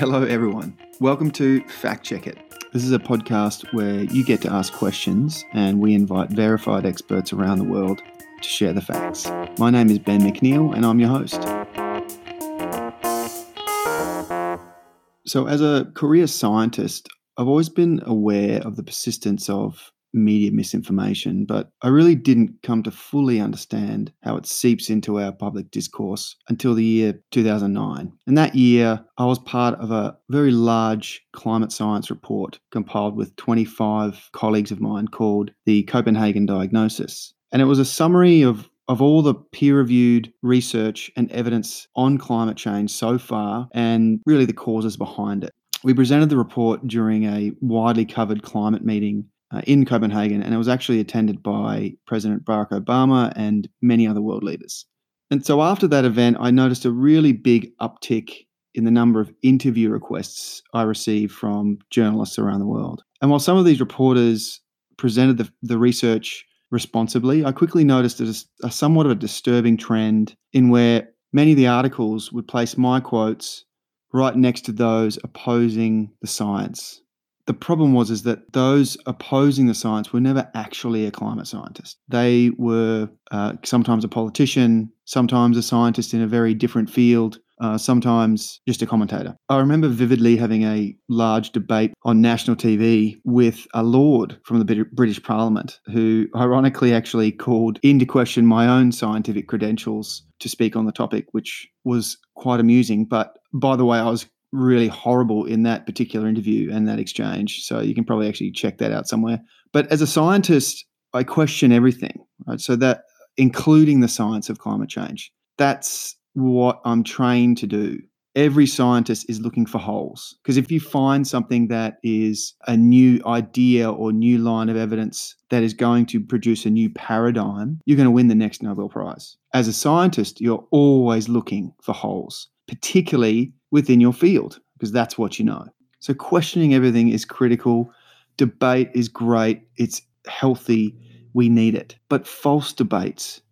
Hello, everyone. Welcome to Fact Check It. This is a podcast where you get to ask questions and we invite verified experts around the world to share the facts. My name is Ben McNeil and I'm your host. So, as a career scientist, I've always been aware of the persistence of media misinformation, but I really didn't come to fully understand how it seeps into our public discourse until the year 2009. And that year, I was part of a very large climate science report compiled with 25 colleagues of mine called the Copenhagen Diagnosis. And it was a summary of of all the peer reviewed research and evidence on climate change so far and really the causes behind it. We presented the report during a widely covered climate meeting uh, in Copenhagen, and it was actually attended by President Barack Obama and many other world leaders. And so after that event, I noticed a really big uptick in the number of interview requests I received from journalists around the world. And while some of these reporters presented the, the research responsibly, I quickly noticed a, a somewhat of a disturbing trend in where many of the articles would place my quotes right next to those opposing the science the problem was is that those opposing the science were never actually a climate scientist. They were uh, sometimes a politician, sometimes a scientist in a very different field, uh, sometimes just a commentator. I remember vividly having a large debate on national TV with a lord from the British Parliament who, ironically, actually called into question my own scientific credentials to speak on the topic, which was quite amusing. But by the way, I was really horrible in that particular interview and that exchange. So you can probably actually check that out somewhere. But as a scientist, I question everything, right? So that including the science of climate change. That's what I'm trained to do. Every scientist is looking for holes because if you find something that is a new idea or new line of evidence that is going to produce a new paradigm, you're going to win the next Nobel Prize. As a scientist, you're always looking for holes, particularly within your field because that's what you know. So questioning everything is critical. Debate is great. It's healthy. We need it. But false debates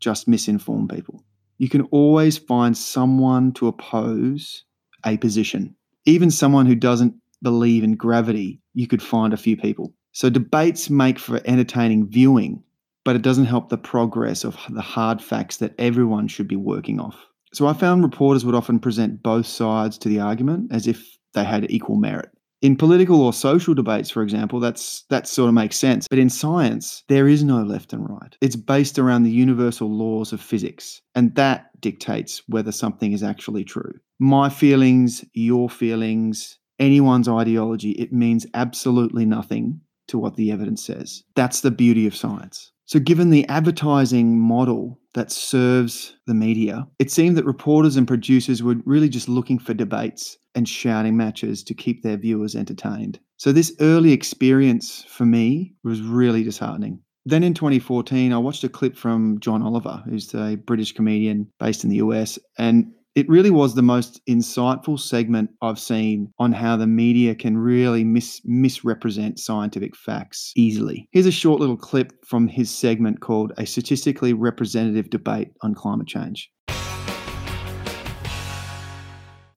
just misinform people. You can always find someone to oppose a position. Even someone who doesn't believe in gravity, you could find a few people. So debates make for entertaining viewing, but it doesn't help the progress of the hard facts that everyone should be working off. So I found reporters would often present both sides to the argument as if they had equal merit. In political or social debates, for example, that's that sort of makes sense. But in science, there is no left and right. It's based around the universal laws of physics, and that dictates whether something is actually true. My feelings, your feelings, anyone's ideology, it means absolutely nothing to what the evidence says. That's the beauty of science. So, given the advertising model that serves the media, it seemed that reporters and producers were really just looking for debates and shouting matches to keep their viewers entertained. So, this early experience for me was really disheartening. Then in 2014, I watched a clip from John Oliver, who's a British comedian based in the US, and it really was the most insightful segment I've seen on how the media can really mis- misrepresent scientific facts easily. Here's a short little clip from his segment called A Statistically Representative Debate on Climate Change.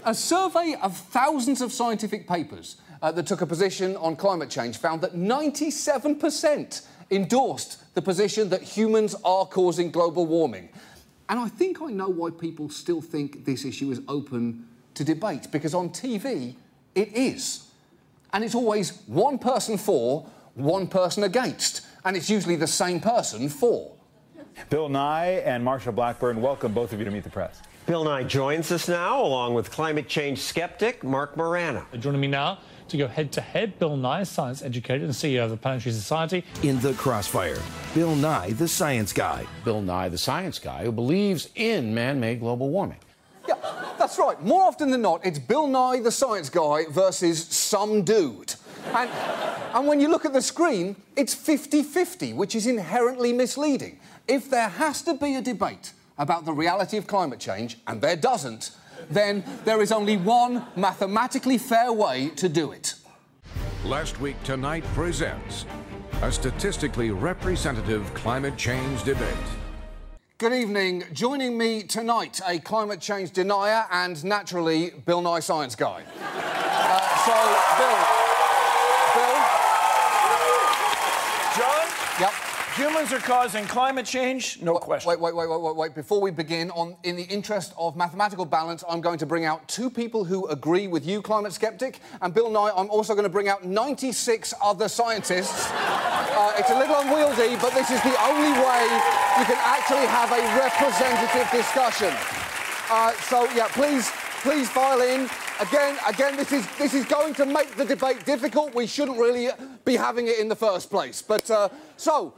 A survey of thousands of scientific papers uh, that took a position on climate change found that 97% endorsed the position that humans are causing global warming. And I think I know why people still think this issue is open to debate, because on TV, it is. And it's always one person for, one person against. And it's usually the same person for. Bill Nye and Marsha Blackburn, welcome both of you to Meet the Press. Bill Nye joins us now, along with climate change skeptic Marc Morano. Joining me now to go head to head. Bill Nye, science educator and CEO of the Planetary Society. In the crossfire, Bill Nye, the science guy. Bill Nye, the science guy who believes in man made global warming. Yeah, that's right. More often than not, it's Bill Nye, the science guy, versus some dude. And, and when you look at the screen, it's 50 50, which is inherently misleading. If there has to be a debate about the reality of climate change, and there doesn't, then there is only one mathematically fair way to do it. Last Week Tonight presents a statistically representative climate change debate. Good evening. Joining me tonight, a climate change denier and naturally Bill Nye science guy. Uh, so, Bill. Bill? John, Yep. Humans are causing climate change, no question. Wait, wait, wait, wait, wait, wait. Before we begin, on in the interest of mathematical balance, I'm going to bring out two people who agree with you, climate skeptic, and Bill Nye. I'm also going to bring out 96 other scientists. Uh, it's a little unwieldy, but this is the only way you can actually have a representative discussion. Uh, so yeah, please, please file in. Again, again, this is this is going to make the debate difficult. We shouldn't really be having it in the first place. But uh, so,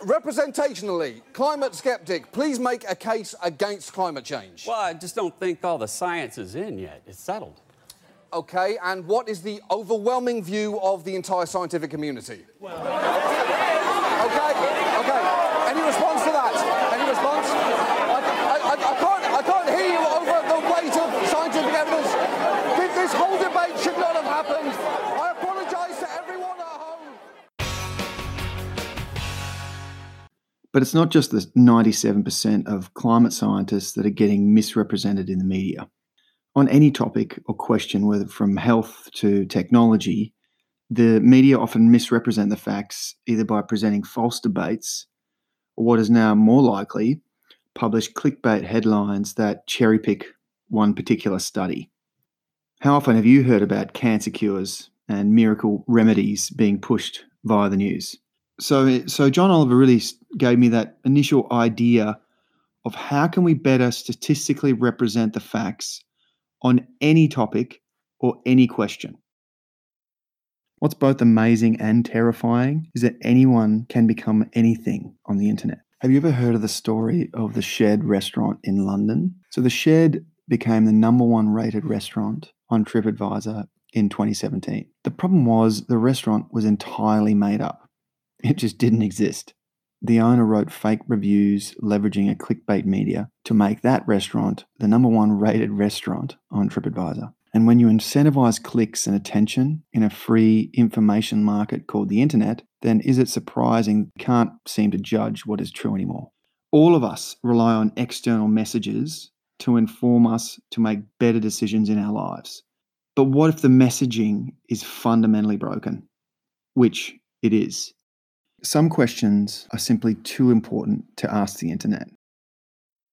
representationally, climate skeptic, please make a case against climate change. Well, I just don't think all the science is in yet. It's settled. Okay, and what is the overwhelming view of the entire scientific community? okay, okay. But it's not just the 97% of climate scientists that are getting misrepresented in the media. On any topic or question, whether from health to technology, the media often misrepresent the facts either by presenting false debates or what is now more likely, publish clickbait headlines that cherry pick one particular study. How often have you heard about cancer cures and miracle remedies being pushed via the news? So, so John Oliver really gave me that initial idea of how can we better statistically represent the facts on any topic or any question. What's both amazing and terrifying is that anyone can become anything on the internet. Have you ever heard of the story of the Shed restaurant in London? So, the Shed became the number one rated restaurant on TripAdvisor in 2017. The problem was the restaurant was entirely made up, it just didn't exist. The owner wrote fake reviews leveraging a clickbait media to make that restaurant the number one rated restaurant on TripAdvisor. And when you incentivize clicks and attention in a free information market called the internet, then is it surprising you can't seem to judge what is true anymore? All of us rely on external messages to inform us to make better decisions in our lives. But what if the messaging is fundamentally broken? Which it is. Some questions are simply too important to ask the internet.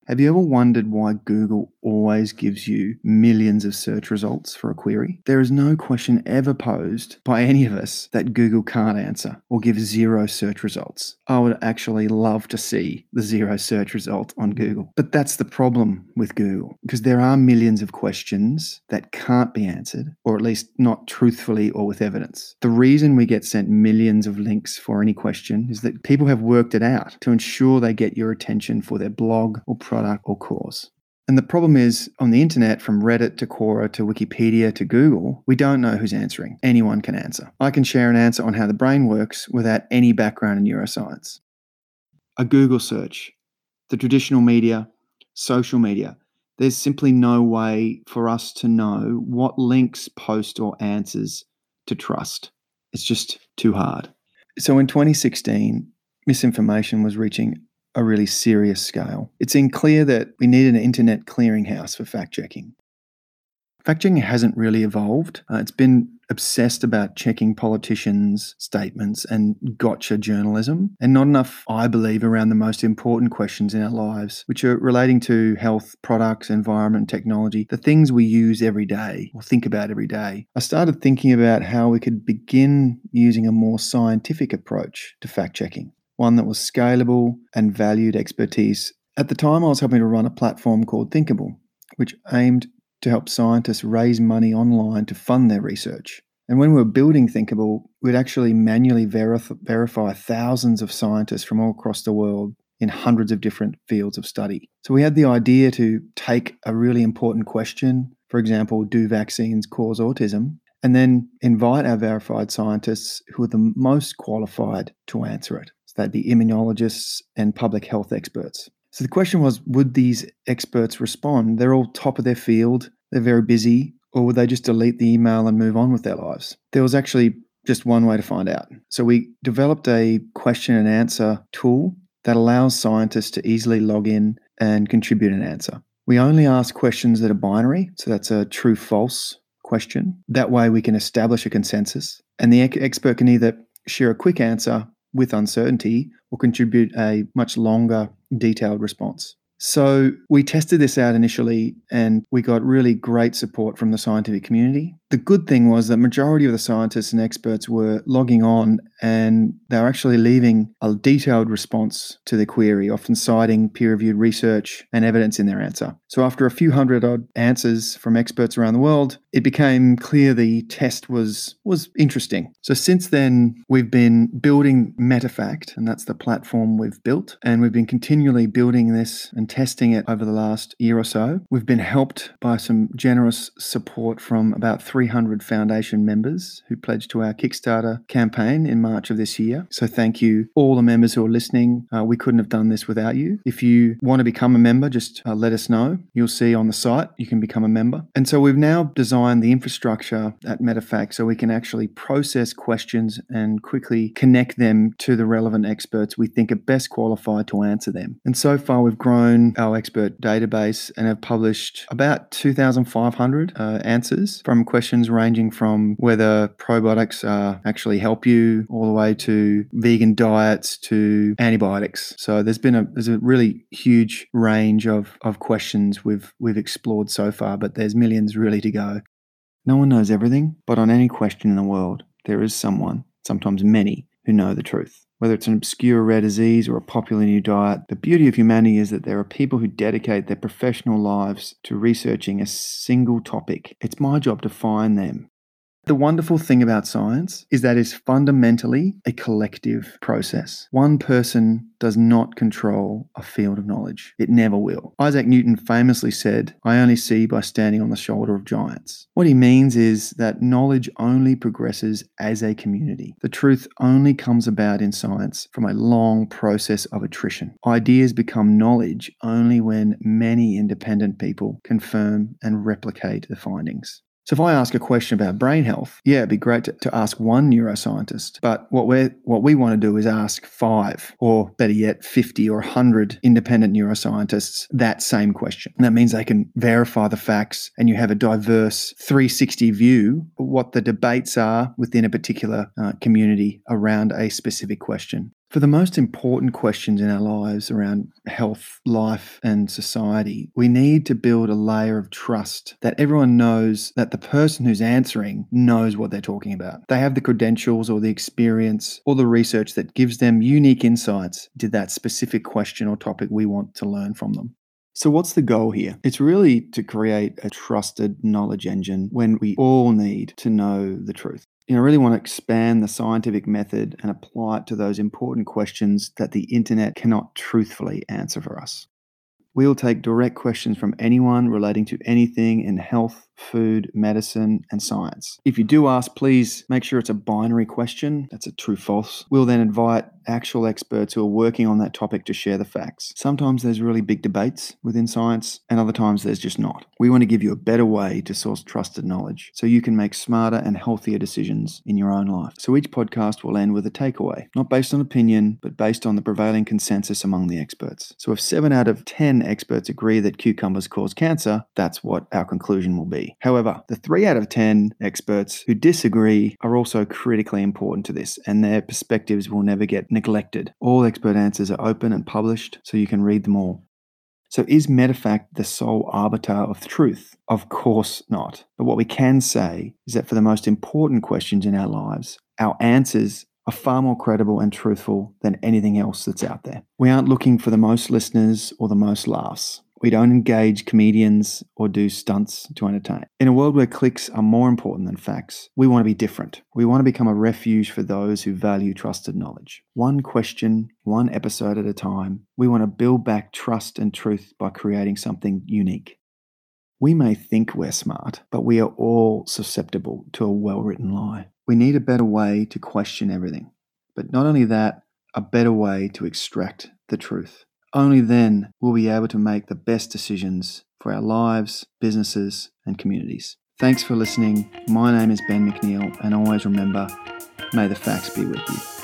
Have you ever wondered why Google always gives you millions of search results for a query? There is no question ever posed by any of us that Google can't answer or give zero search results. I would actually love to see the zero search result on Google. But that's the problem with Google because there are millions of questions that can't be answered, or at least not truthfully or with evidence. The reason we get sent millions of links for any question is that people have worked it out to ensure they get your attention for their blog or product or cause. And the problem is on the internet, from Reddit to Quora to Wikipedia to Google, we don't know who's answering. Anyone can answer. I can share an answer on how the brain works without any background in neuroscience. A Google search, the traditional media, social media, there's simply no way for us to know what links, post, or answers to trust. It's just too hard. So in 2016, misinformation was reaching a really serious scale. It seemed clear that we need an internet clearinghouse for fact checking. Fact checking hasn't really evolved. Uh, it's been obsessed about checking politicians' statements and gotcha journalism, and not enough, I believe, around the most important questions in our lives, which are relating to health, products, environment, technology, the things we use every day or think about every day. I started thinking about how we could begin using a more scientific approach to fact checking, one that was scalable and valued expertise. At the time, I was helping to run a platform called Thinkable, which aimed to help scientists raise money online to fund their research. And when we were building Thinkable, we'd actually manually verif- verify thousands of scientists from all across the world in hundreds of different fields of study. So we had the idea to take a really important question, for example, do vaccines cause autism? And then invite our verified scientists who are the most qualified to answer it. So that'd be immunologists and public health experts. So the question was would these experts respond? They're all top of their field, they're very busy, or would they just delete the email and move on with their lives? There was actually just one way to find out. So we developed a question and answer tool that allows scientists to easily log in and contribute an answer. We only ask questions that are binary, so that's a true false question. That way, we can establish a consensus, and the expert can either share a quick answer with uncertainty or contribute a much longer, detailed response. So we tested this out initially and we got really great support from the scientific community. The good thing was that majority of the scientists and experts were logging on and they were actually leaving a detailed response to the query, often citing peer-reviewed research and evidence in their answer. So after a few hundred odd answers from experts around the world, it became clear the test was was interesting. So since then, we've been building MetaFact, and that's the platform we've built, and we've been continually building this and testing it over the last year or so. We've been helped by some generous support from about 300 foundation members who pledged to our Kickstarter campaign in March of this year. So thank you, all the members who are listening. Uh, we couldn't have done this without you. If you want to become a member, just uh, let us know. You'll see on the site you can become a member. And so we've now designed the infrastructure at MetaFact so we can actually process questions and quickly connect them to the relevant experts we think are best qualified to answer them. And so far, we've grown our expert database and have published about 2,500 uh, answers from questions ranging from whether probiotics uh, actually help you all the way to vegan diets to antibiotics. So there's been a there's a really huge range of, of questions we've we've explored so far, but there's millions really to go. No one knows everything, but on any question in the world, there is someone, sometimes many, who know the truth. Whether it's an obscure rare disease or a popular new diet, the beauty of humanity is that there are people who dedicate their professional lives to researching a single topic. It's my job to find them the wonderful thing about science is that it's fundamentally a collective process. One person does not control a field of knowledge. It never will. Isaac Newton famously said, I only see by standing on the shoulder of giants. What he means is that knowledge only progresses as a community. The truth only comes about in science from a long process of attrition. Ideas become knowledge only when many independent people confirm and replicate the findings. So if I ask a question about brain health, yeah, it'd be great to, to ask one neuroscientist. But what we what we want to do is ask five, or better yet, fifty or hundred independent neuroscientists that same question. And that means they can verify the facts, and you have a diverse 360 view of what the debates are within a particular uh, community around a specific question. For the most important questions in our lives around health, life, and society, we need to build a layer of trust that everyone knows that the person who's answering knows what they're talking about. They have the credentials or the experience or the research that gives them unique insights to that specific question or topic we want to learn from them. So, what's the goal here? It's really to create a trusted knowledge engine when we all need to know the truth you know, I really want to expand the scientific method and apply it to those important questions that the internet cannot truthfully answer for us. We will take direct questions from anyone relating to anything in health, food, medicine, and science. If you do ask, please make sure it's a binary question. That's a true false. We'll then invite actual experts who are working on that topic to share the facts. Sometimes there's really big debates within science, and other times there's just not. We want to give you a better way to source trusted knowledge so you can make smarter and healthier decisions in your own life. So each podcast will end with a takeaway, not based on opinion, but based on the prevailing consensus among the experts. So if 7 out of 10 experts agree that cucumbers cause cancer, that's what our conclusion will be. However, the 3 out of 10 experts who disagree are also critically important to this, and their perspectives will never get neglected. All expert answers are open and published, so you can read them all. So, is MetaFact the sole arbiter of truth? Of course not. But what we can say is that for the most important questions in our lives, our answers are far more credible and truthful than anything else that's out there. We aren't looking for the most listeners or the most laughs. We don't engage comedians or do stunts to entertain. In a world where clicks are more important than facts, we want to be different. We want to become a refuge for those who value trusted knowledge. One question, one episode at a time, we want to build back trust and truth by creating something unique. We may think we're smart, but we are all susceptible to a well written lie. We need a better way to question everything. But not only that, a better way to extract the truth. Only then will we be able to make the best decisions for our lives, businesses, and communities. Thanks for listening. My name is Ben McNeil, and always remember may the facts be with you.